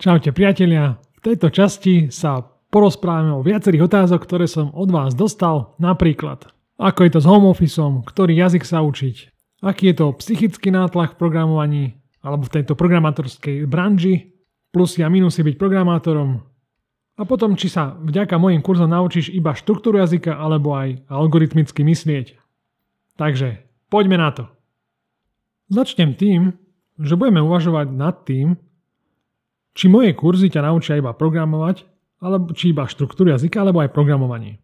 Čaute priatelia, v tejto časti sa porozprávame o viacerých otázok, ktoré som od vás dostal, napríklad ako je to s home officeom, ktorý jazyk sa učiť, aký je to psychický nátlak v programovaní alebo v tejto programátorskej branži, plusy a minusy byť programátorom? A potom či sa vďaka mojim kurzom naučíš iba štruktúru jazyka alebo aj algoritmicky myslieť. Takže poďme na to. Začnem tým, že budeme uvažovať nad tým, či moje kurzy ťa naučia iba programovať, alebo či iba štruktúru jazyka, alebo aj programovanie.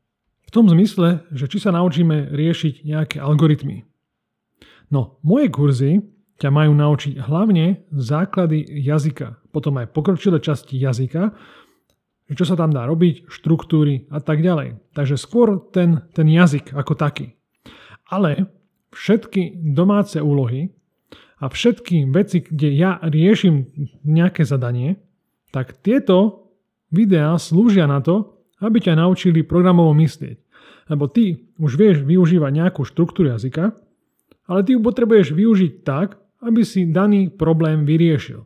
V tom zmysle, že či sa naučíme riešiť nejaké algoritmy. No, moje kurzy ťa majú naučiť hlavne základy jazyka, potom aj pokročilé časti jazyka, čo sa tam dá robiť, štruktúry a tak ďalej. Takže skôr ten, ten jazyk ako taký. Ale všetky domáce úlohy a všetky veci, kde ja riešim nejaké zadanie, tak tieto videá slúžia na to, aby ťa naučili programovo myslieť. Lebo ty už vieš využívať nejakú štruktúru jazyka, ale ty ju potrebuješ využiť tak, aby si daný problém vyriešil.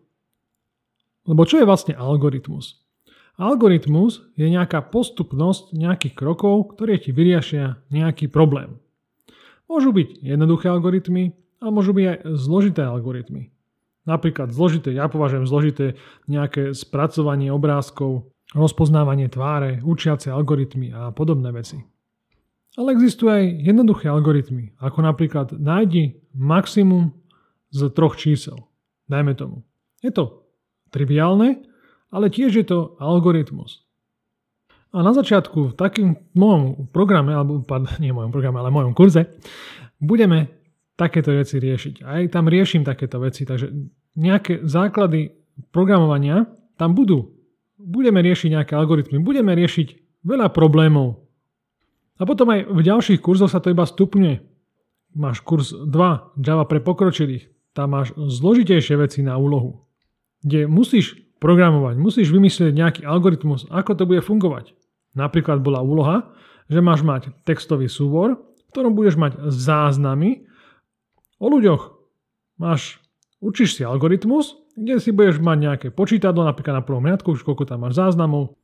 Lebo čo je vlastne algoritmus? Algoritmus je nejaká postupnosť nejakých krokov, ktoré ti vyriešia nejaký problém. Môžu byť jednoduché algoritmy, a môžu byť aj zložité algoritmy. Napríklad zložité, ja považujem zložité nejaké spracovanie obrázkov, rozpoznávanie tváre, učiace algoritmy a podobné veci. Ale existujú aj jednoduché algoritmy, ako napríklad nájdi maximum z troch čísel. Dajme tomu. Je to triviálne, ale tiež je to algoritmus. A na začiatku v takým mojom programe, alebo nie mojom programe, ale mojom kurze, budeme takéto veci riešiť. Aj tam riešim takéto veci, takže nejaké základy programovania tam budú. Budeme riešiť nejaké algoritmy, budeme riešiť veľa problémov. A potom aj v ďalších kurzoch sa to iba stupňuje. Máš kurz 2 Java pre pokročilých. Tam máš zložitejšie veci na úlohu, kde musíš programovať, musíš vymyslieť nejaký algoritmus, ako to bude fungovať. Napríklad bola úloha, že máš mať textový súbor, v ktorom budeš mať záznamy O ľuďoch máš, učíš si algoritmus, kde si budeš mať nejaké počítadlo, napríklad na prvom riadku, už koľko tam máš záznamov,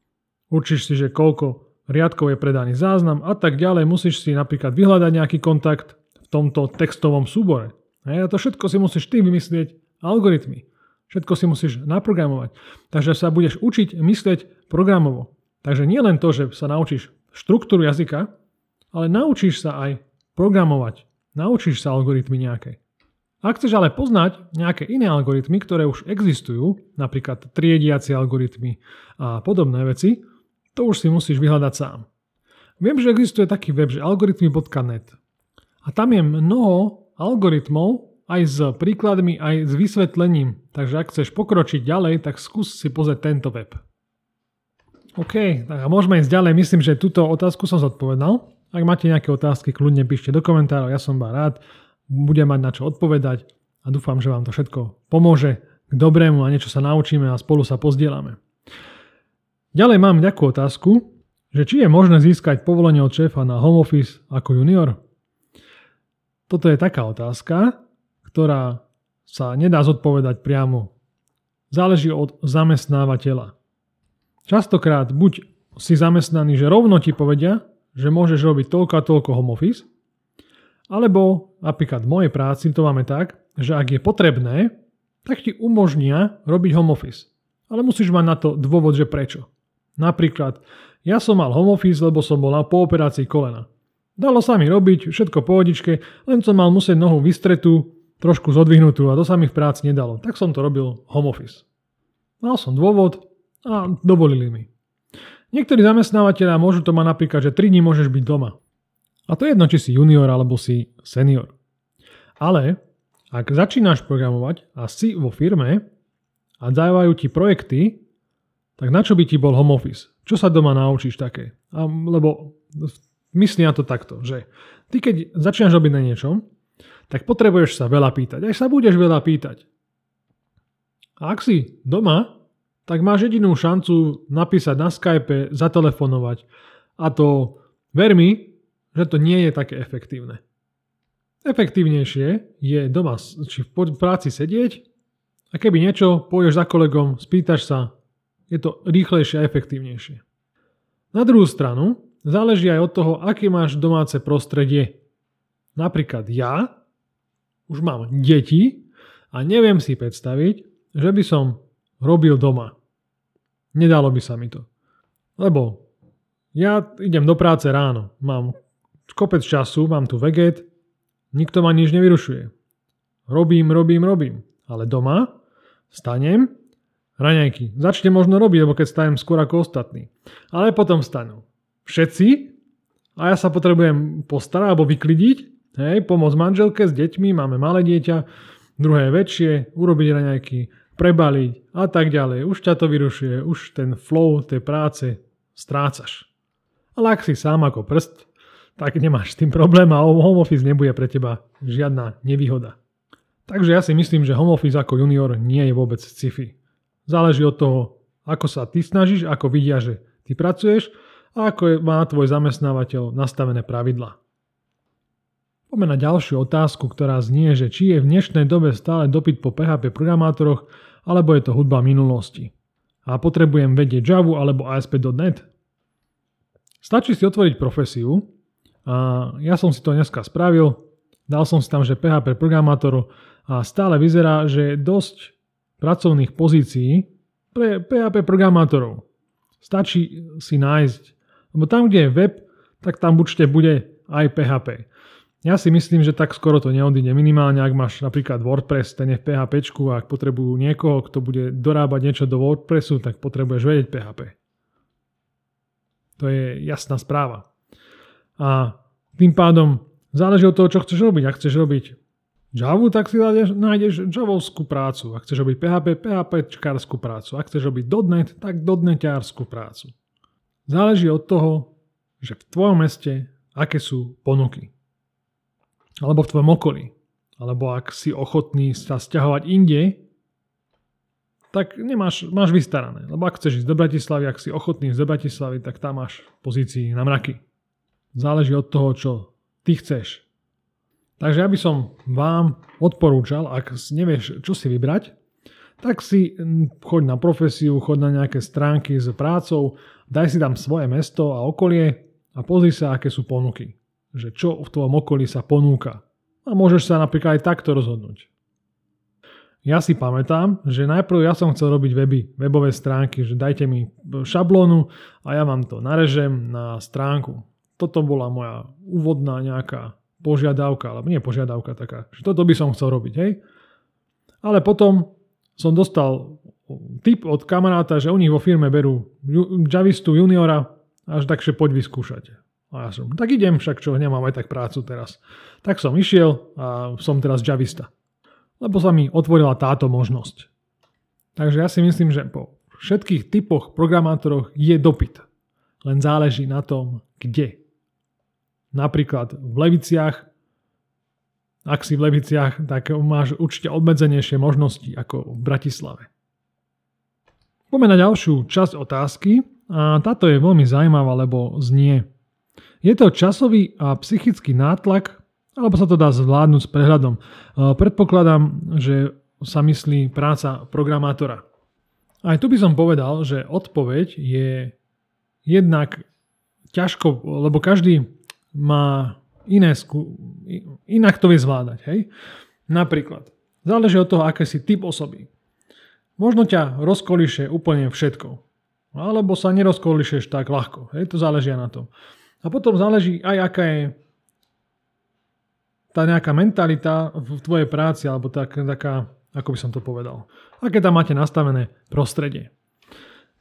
učíš si, že koľko riadkov je predaný záznam a tak ďalej. Musíš si napríklad vyhľadať nejaký kontakt v tomto textovom súbore. A to všetko si musíš ty vymyslieť algoritmy. Všetko si musíš naprogramovať. Takže sa budeš učiť myslieť programovo. Takže nie len to, že sa naučíš štruktúru jazyka, ale naučíš sa aj programovať. Naučíš sa algoritmy nejaké. Ak chceš ale poznať nejaké iné algoritmy, ktoré už existujú, napríklad triediacie algoritmy a podobné veci, to už si musíš vyhľadať sám. Viem, že existuje taký web, že algoritmy.net. A tam je mnoho algoritmov aj s príkladmi, aj s vysvetlením. Takže ak chceš pokročiť ďalej, tak skús si pozrieť tento web. OK, tak a môžeme ísť ďalej. Myslím, že túto otázku som zodpovedal. Ak máte nejaké otázky, kľudne píšte do komentárov, ja som rád, budem mať na čo odpovedať a dúfam, že vám to všetko pomôže k dobrému a niečo sa naučíme a spolu sa pozdielame. Ďalej mám nejakú otázku, že či je možné získať povolenie od šéfa na home office ako junior? Toto je taká otázka, ktorá sa nedá zodpovedať priamo. Záleží od zamestnávateľa. Častokrát buď si zamestnaný, že rovno ti povedia, že môžeš robiť toľko a toľko home office, alebo napríklad v mojej práci to máme tak, že ak je potrebné, tak ti umožnia robiť home office. Ale musíš mať na to dôvod, že prečo. Napríklad, ja som mal home office, lebo som bol po operácii kolena. Dalo sa mi robiť, všetko pohodičke, len som mal musieť nohu vystretú, trošku zodvihnutú a to sa mi v práci nedalo. Tak som to robil home office. Mal som dôvod a dovolili mi. Niektorí zamestnávateľia môžu to mať napríklad, že 3 dní môžeš byť doma. A to je jedno, či si junior alebo si senior. Ale ak začínaš programovať a si vo firme a dávajú ti projekty, tak na čo by ti bol home office? Čo sa doma naučíš také? A, lebo na to takto, že ty keď začínaš robiť na niečom, tak potrebuješ sa veľa pýtať. Aj sa budeš veľa pýtať. A ak si doma, tak máš jedinú šancu napísať na Skype, zatelefonovať. A to, ver mi, že to nie je také efektívne. Efektívnejšie je doma či v práci sedieť a keby niečo, pôjdeš za kolegom, spýtaš sa je to rýchlejšie a efektívnejšie. Na druhú stranu záleží aj od toho, aké máš domáce prostredie. Napríklad ja už mám deti a neviem si predstaviť, že by som robil doma. Nedalo by sa mi to. Lebo ja idem do práce ráno, mám kopec času, mám tu veget, nikto ma nič nevyrušuje. Robím, robím, robím. Ale doma stanem, raňajky. Začne možno robiť, lebo keď stanem skôr ako ostatní. Ale potom stanú všetci a ja sa potrebujem postarať alebo vyklidiť, hej, pomôcť manželke s deťmi, máme malé dieťa, druhé väčšie, urobiť raňajky, prebaliť a tak ďalej. Už ťa to vyrušuje, už ten flow tej práce strácaš. Ale ak si sám ako prst, tak nemáš s tým problém a home office nebude pre teba žiadna nevýhoda. Takže ja si myslím, že home office ako junior nie je vôbec sci-fi. Záleží od toho, ako sa ty snažíš, ako vidia, že ty pracuješ a ako má tvoj zamestnávateľ nastavené pravidla. Poďme na ďalšiu otázku, ktorá znie, že či je v dnešnej dobe stále dopyt po PHP programátoroch, alebo je to hudba minulosti. A potrebujem vedieť Java alebo ASP.NET? Stačí si otvoriť profesiu a ja som si to dneska spravil, dal som si tam, že PHP programátor a stále vyzerá, že je dosť pracovných pozícií pre PHP programátorov. Stačí si nájsť, lebo tam, kde je web, tak tam určite bude aj PHP. Ja si myslím, že tak skoro to neodíde. Minimálne, ak máš napríklad WordPress, ten je v PHP a ak potrebujú niekoho, kto bude dorábať niečo do WordPressu, tak potrebuješ vedieť PHP. To je jasná správa. A tým pádom záleží od toho, čo chceš robiť. Ak chceš robiť Java, tak si nájdeš javovskú prácu. Ak chceš robiť PHP, PHP prácu. Ak chceš robiť .NET, tak .NETárskú prácu. Záleží od toho, že v tvojom meste aké sú ponuky. Alebo v tvojom okolí. Alebo ak si ochotný sa stiahovať inde, tak nemáš, máš vystarané. Lebo ak chceš ísť do Bratislavy, ak si ochotný ísť do Bratislavy, tak tam máš pozícii na mraky. Záleží od toho, čo ty chceš. Takže ja by som vám odporúčal, ak nevieš, čo si vybrať, tak si choď na profesiu, choď na nejaké stránky s prácou, daj si tam svoje mesto a okolie a pozri sa, aké sú ponuky. Že čo v tvojom okolí sa ponúka. A môžeš sa napríklad aj takto rozhodnúť. Ja si pamätám, že najprv ja som chcel robiť weby, webové stránky, že dajte mi šablónu a ja vám to narežem na stránku. Toto bola moja úvodná nejaká požiadavka, alebo nie požiadavka taká, že toto by som chcel robiť, hej. Ale potom som dostal tip od kamaráta, že nich vo firme berú javistu juniora, až takže poď vyskúšať. A ja som, tak idem, však čo, nemám aj tak prácu teraz. Tak som išiel a som teraz javista lebo sa mi otvorila táto možnosť. Takže ja si myslím, že po všetkých typoch programátoroch je dopyt. Len záleží na tom, kde. Napríklad v Leviciach, ak si v Leviciach, tak máš určite obmedzenejšie možnosti ako v Bratislave. Poďme na ďalšiu časť otázky a táto je veľmi zaujímavá, lebo znie. Je to časový a psychický nátlak alebo sa to dá zvládnuť s prehľadom. E, predpokladám, že sa myslí práca programátora. Aj tu by som povedal, že odpoveď je jednak ťažko, lebo každý má iné skú... inak to vie zvládať. Hej? Napríklad, záleží od toho, aké si typ osoby. Možno ťa rozkolíše úplne všetko. Alebo sa nerozkolíšeš tak ľahko. Hej? To záleží na tom. A potom záleží aj, aká je tá nejaká mentalita v tvojej práci, alebo tak, taká, ako by som to povedal. Aké tam máte nastavené prostredie.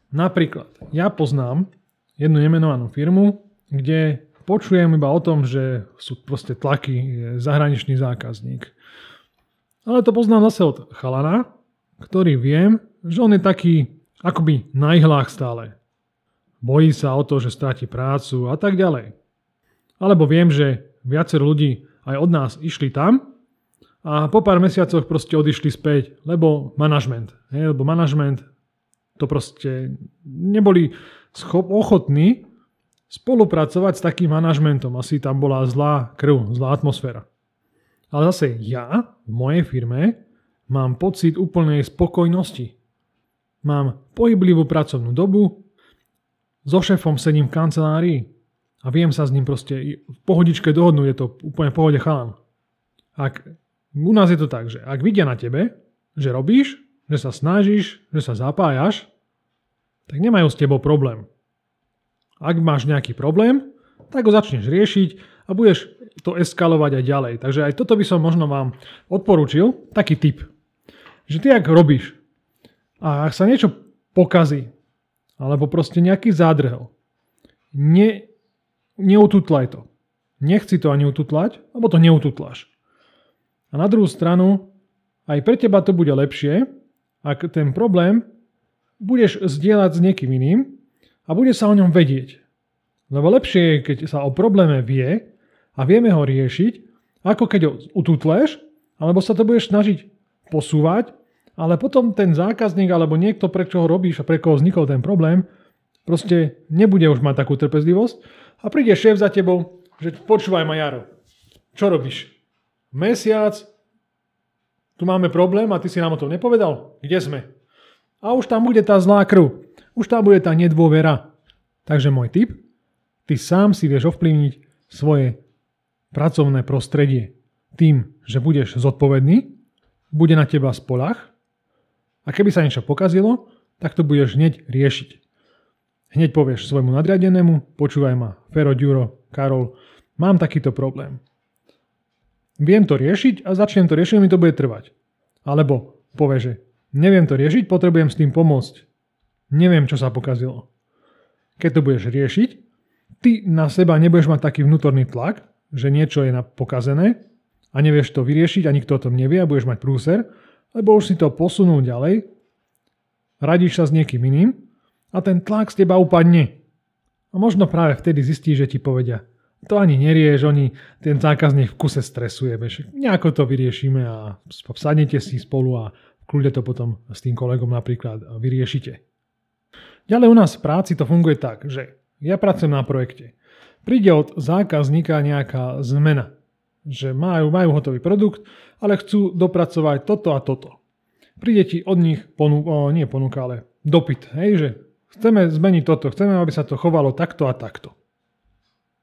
Napríklad, ja poznám jednu nemenovanú firmu, kde počujem iba o tom, že sú proste tlaky, zahraničný zákazník. Ale to poznám zase od chalana, ktorý viem, že on je taký akoby na ihlách stále. Bojí sa o to, že stráti prácu a tak ďalej. Alebo viem, že viacero ľudí aj od nás išli tam a po pár mesiacoch proste odišli späť, lebo manažment. Lebo manažment to proste neboli schop, ochotní spolupracovať s takým manažmentom. Asi tam bola zlá krv, zlá atmosféra. Ale zase ja v mojej firme mám pocit úplnej spokojnosti. mám pohyblivú pracovnú dobu, so šéfom sedím v kancelárii a viem sa s ním proste v pohodičke dohodnúť, je to úplne v pohode chalan. Ak, u nás je to tak, že ak vidia na tebe, že robíš, že sa snažíš, že sa zapájaš, tak nemajú s tebou problém. Ak máš nejaký problém, tak ho začneš riešiť a budeš to eskalovať aj ďalej. Takže aj toto by som možno vám odporúčil, taký tip. Že ty ak robíš a ak sa niečo pokazí, alebo proste nejaký zádrhel, ne, neututlaj to. Nechci to ani ututlať, alebo to neututláš. A na druhú stranu, aj pre teba to bude lepšie, ak ten problém budeš zdieľať s niekým iným a bude sa o ňom vedieť. Lebo lepšie je, keď sa o probléme vie a vieme ho riešiť, ako keď ho ututleš, alebo sa to budeš snažiť posúvať, ale potom ten zákazník alebo niekto, pre čo ho robíš a pre koho vznikol ten problém, proste nebude už mať takú trpezlivosť a príde šéf za tebou, že počúvaj ma Jaro, čo robíš? Mesiac, tu máme problém a ty si nám o tom nepovedal? Kde sme? A už tam bude tá zlá krv. Už tam bude tá nedôvera. Takže môj tip, ty sám si vieš ovplyvniť svoje pracovné prostredie tým, že budeš zodpovedný, bude na teba spolach a keby sa niečo pokazilo, tak to budeš hneď riešiť. Hneď povieš svojmu nadriadenému, počúvaj ma, Fero, Ďuro, Karol, mám takýto problém. Viem to riešiť a začnem to riešiť, mi to bude trvať. Alebo povie, že neviem to riešiť, potrebujem s tým pomôcť. Neviem, čo sa pokazilo. Keď to budeš riešiť, ty na seba nebudeš mať taký vnútorný tlak, že niečo je pokazené a nevieš to vyriešiť a nikto o tom nevie a budeš mať prúser, lebo už si to posunul ďalej, radíš sa s niekým iným a ten tlak z teba upadne. A možno práve vtedy zistíš, že ti povedia, to ani nerieš, oni, ten zákazník v kuse stresuje, vieš, nejako to vyriešime a sadnete si spolu a v kľude to potom s tým kolegom napríklad vyriešite. Ďalej u nás v práci to funguje tak, že ja pracujem na projekte. Príde od zákazníka nejaká zmena, že majú, majú hotový produkt, ale chcú dopracovať toto a toto. Príde ti od nich ponu, o, nie ponuka, ale dopyt, hej, že chceme zmeniť toto, chceme, aby sa to chovalo takto a takto.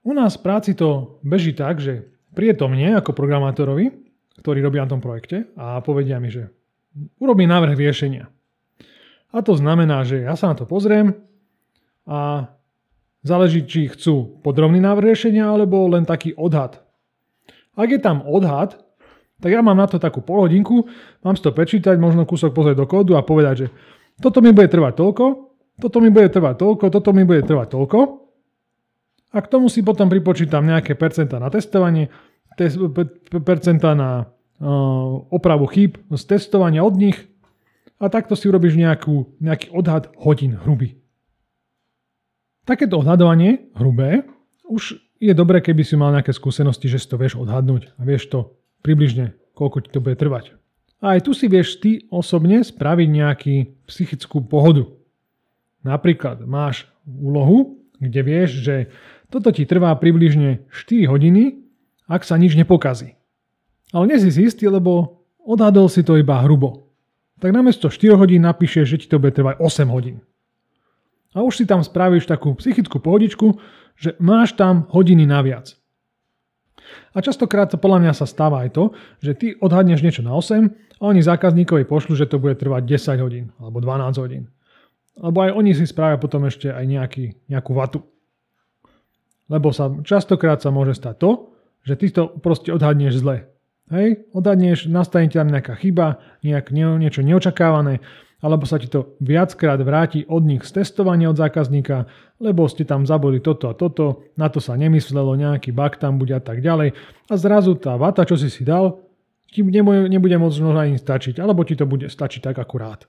U nás v práci to beží tak, že príde to mne ako programátorovi, ktorý robí na tom projekte a povedia mi, že urobí návrh riešenia. A to znamená, že ja sa na to pozriem a záleží, či chcú podrobný návrh riešenia alebo len taký odhad. Ak je tam odhad, tak ja mám na to takú polhodinku, mám si to prečítať, možno kúsok pozrieť do kódu a povedať, že toto mi bude trvať toľko, toto mi bude trvať toľko, toto mi bude trvať toľko a k tomu si potom pripočítam nejaké percentá na testovanie, tes, percentá na uh, opravu chýb z testovania od nich a takto si urobíš nejakú, nejaký odhad hodín hrubý. Takéto odhadovanie hrubé už je dobré, keby si mal nejaké skúsenosti, že si to vieš odhadnúť a vieš to približne, koľko ti to bude trvať. A aj tu si vieš ty osobne spraviť nejaký psychickú pohodu. Napríklad máš úlohu, kde vieš, že toto ti trvá približne 4 hodiny, ak sa nič nepokazí. Ale nie si istý, lebo odhadol si to iba hrubo. Tak namiesto 4 hodín napíšeš, že ti to bude trvať 8 hodín. A už si tam spravíš takú psychickú pohodičku, že máš tam hodiny naviac. A častokrát to podľa mňa sa stáva aj to, že ty odhadneš niečo na 8 a oni zákazníkovi pošlu, že to bude trvať 10 hodín alebo 12 hodín. Lebo aj oni si spravia potom ešte aj nejaký, nejakú vatu. Lebo sa častokrát sa môže stať to, že ty to proste odhadneš zle. Hej, odhadneš, nastane tam nejaká chyba, nejak nie, niečo neočakávané, alebo sa ti to viackrát vráti od nich z testovania od zákazníka, lebo ste tam zaboli toto a toto, na to sa nemyslelo, nejaký bug tam bude a tak ďalej. A zrazu tá vata, čo si si dal, ti nebude, možno ani stačiť, alebo ti to bude stačiť tak akurát.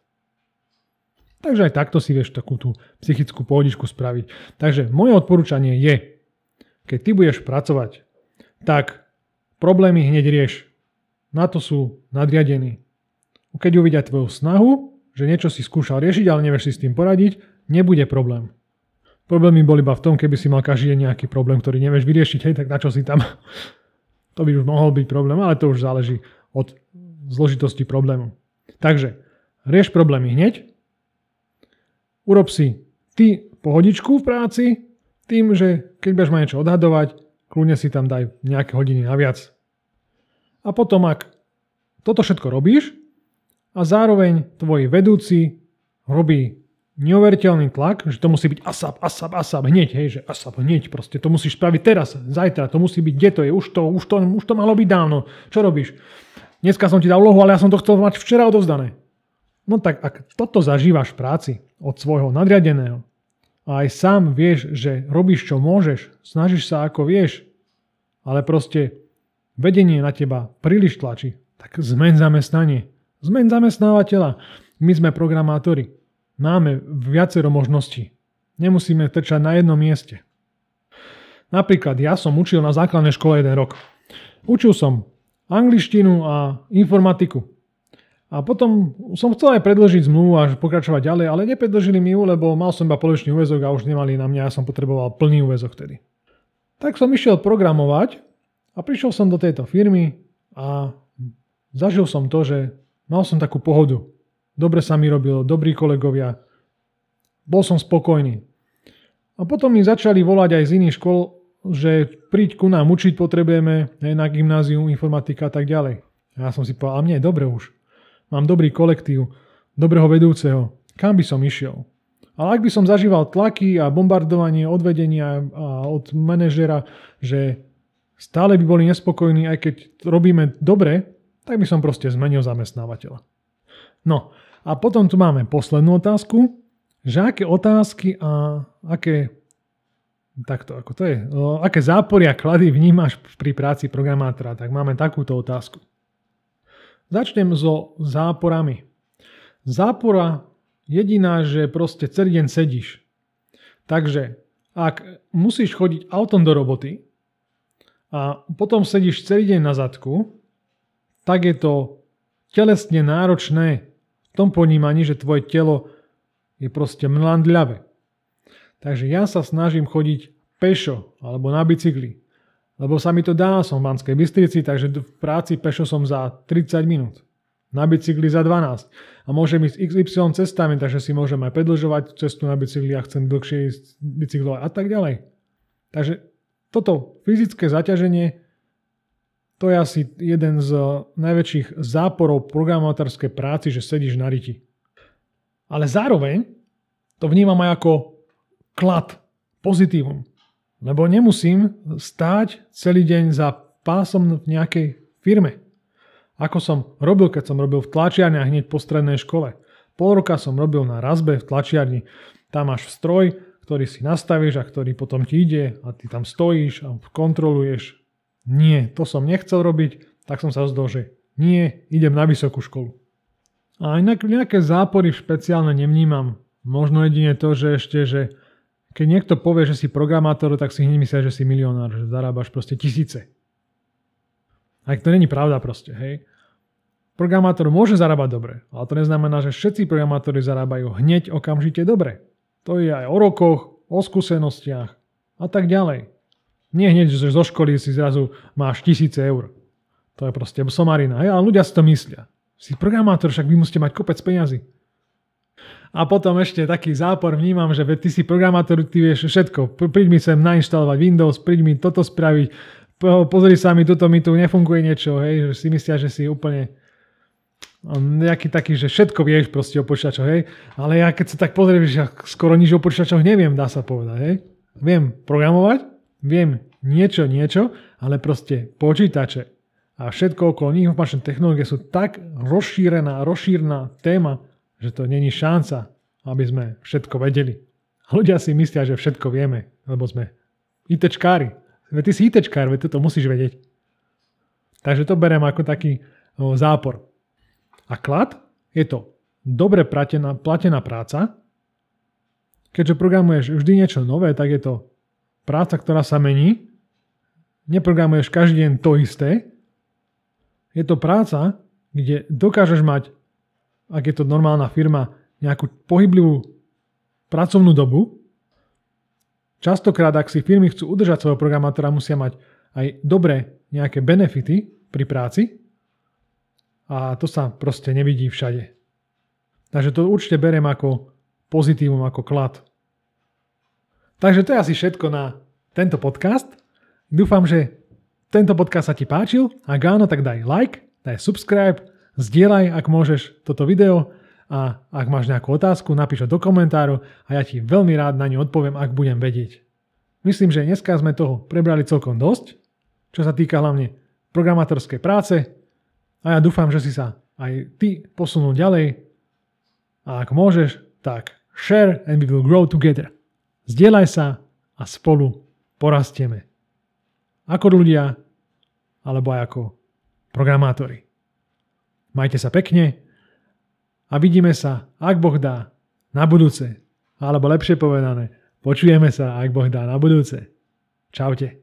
Takže aj takto si vieš takú tú psychickú pohodičku spraviť. Takže moje odporúčanie je, keď ty budeš pracovať, tak problémy hneď rieš. Na to sú nadriadení. Keď uvidia tvoju snahu, že niečo si skúšal riešiť, ale nevieš si s tým poradiť, nebude problém. Problémy boli iba v tom, keby si mal každý deň nejaký problém, ktorý nevieš vyriešiť, hej, tak na čo si tam? To by už mohol byť problém, ale to už záleží od zložitosti problému. Takže rieš problémy hneď urob si ty pohodičku v práci, tým, že keď budeš mať niečo odhadovať, kľudne si tam daj nejaké hodiny naviac. A potom, ak toto všetko robíš a zároveň tvoj vedúci robí neuveriteľný tlak, že to musí byť ASAP, ASAP, ASAP, hneď, hej, že ASAP, hneď proste, to musíš spraviť teraz, zajtra, to musí byť, kde to je, už to, už to, už to malo byť dávno, čo robíš? Dneska som ti dal úlohu, ale ja som to chcel mať včera odovzdané. No tak ak toto zažívaš v práci od svojho nadriadeného a aj sám vieš, že robíš čo môžeš, snažíš sa ako vieš, ale proste vedenie na teba príliš tlačí, tak zmen zamestnanie. Zmen zamestnávateľa. My sme programátori. Máme viacero možností. Nemusíme trčať na jednom mieste. Napríklad ja som učil na základnej škole jeden rok. Učil som angličtinu a informatiku. A potom som chcel aj predložiť zmluvu a pokračovať ďalej, ale nepredložili mi ju, lebo mal som iba polovičný úvezok a už nemali na mňa, ja som potreboval plný úvezok vtedy. Tak som išiel programovať a prišiel som do tejto firmy a zažil som to, že mal som takú pohodu. Dobre sa mi robilo, dobrí kolegovia. Bol som spokojný. A potom mi začali volať aj z iných škôl, že príď ku nám učiť potrebujeme, aj na gymnáziu, informatika a tak ďalej. A ja som si povedal, a mne je dobre už. Mám dobrý kolektív, dobrého vedúceho. Kam by som išiel? Ale ak by som zažíval tlaky a bombardovanie od vedenia a od manažera, že stále by boli nespokojní, aj keď robíme dobre, tak by som proste zmenil zamestnávateľa. No a potom tu máme poslednú otázku, že aké otázky a aké takto, ako to je, aké zápory a klady vnímaš pri práci programátora, tak máme takúto otázku. Začnem so záporami. Zápora jediná, že proste celý deň sedíš. Takže ak musíš chodiť autom do roboty a potom sedíš celý deň na zadku, tak je to telesne náročné v tom ponímaní, že tvoje telo je proste mlandľavé. Takže ja sa snažím chodiť pešo alebo na bicykli. Lebo sa mi to dá, som v Banskej Bystrici, takže v práci pešo som za 30 minút. Na bicykli za 12. A môžem ísť XY cestami, takže si môžem aj predlžovať cestu na bicykli a chcem dlhšie ísť bicyklovať a tak ďalej. Takže toto fyzické zaťaženie to je asi jeden z najväčších záporov programátorskej práci, že sedíš na riti. Ale zároveň to vnímam aj ako klad, pozitívum. Lebo nemusím stáť celý deň za pásom v nejakej firme. Ako som robil, keď som robil v tlačiarniach hneď po strednej škole. Pol roka som robil na razbe v tlačiarni. Tam máš stroj, ktorý si nastavíš a ktorý potom ti ide a ty tam stojíš a kontroluješ. Nie, to som nechcel robiť, tak som sa zdol, že nie, idem na vysokú školu. A inak nejaké zápory špeciálne nevnímam. Možno jedine to, že ešte, že keď niekto povie, že si programátor, tak si hneď myslia, že si milionár, že zarábaš proste tisíce. Aj to není pravda proste, hej. Programátor môže zarábať dobre, ale to neznamená, že všetci programátori zarábajú hneď okamžite dobre. To je aj o rokoch, o skúsenostiach a tak ďalej. Nie hneď, že zo školy si zrazu máš tisíce eur. To je proste somarina, hej, ale ľudia si to myslia. Si programátor, však vy musíte mať kopec peňazí. A potom ešte taký zápor vnímam, že ty si programátor, ty vieš všetko. Príď mi sem nainštalovať Windows, príď mi toto spraviť, pozri sa mi, toto mi tu nefunguje niečo, hej, že si myslia, že si úplne nejaký taký, že všetko vieš proste o počítačoch, hej. Ale ja keď sa tak pozrieš, že skoro nič o počítačoch neviem, dá sa povedať, hej. Viem programovať, viem niečo, niečo, ale proste počítače a všetko okolo nich informačné technológie sú tak rozšírená, rozšírna téma, že to není šanca, aby sme všetko vedeli. Ľudia si myslia, že všetko vieme, lebo sme ITčkári. Veď ty si ITčkár, veď to musíš vedieť. Takže to berem ako taký zápor. A klad je to dobre platená, platená práca. Keďže programuješ vždy niečo nové, tak je to práca, ktorá sa mení. Neprogramuješ každý deň to isté. Je to práca, kde dokážeš mať ak je to normálna firma, nejakú pohyblivú pracovnú dobu. Častokrát, ak si firmy chcú udržať svojho programátora, musia mať aj dobré nejaké benefity pri práci a to sa proste nevidí všade. Takže to určite beriem ako pozitívum ako klad. Takže to je asi všetko na tento podcast. Dúfam, že tento podcast sa ti páčil. Ak áno, tak daj like, daj subscribe, zdieľaj, ak môžeš, toto video a ak máš nejakú otázku, napíš do komentáru a ja ti veľmi rád na ňu odpoviem, ak budem vedieť. Myslím, že dneska sme toho prebrali celkom dosť, čo sa týka hlavne programátorskej práce a ja dúfam, že si sa aj ty posunul ďalej a ak môžeš, tak share and we will grow together. Zdieľaj sa a spolu porastieme. Ako ľudia, alebo aj ako programátori. Majte sa pekne a vidíme sa, ak Boh dá, na budúce. Alebo lepšie povedané, počujeme sa, ak Boh dá, na budúce. Čaute.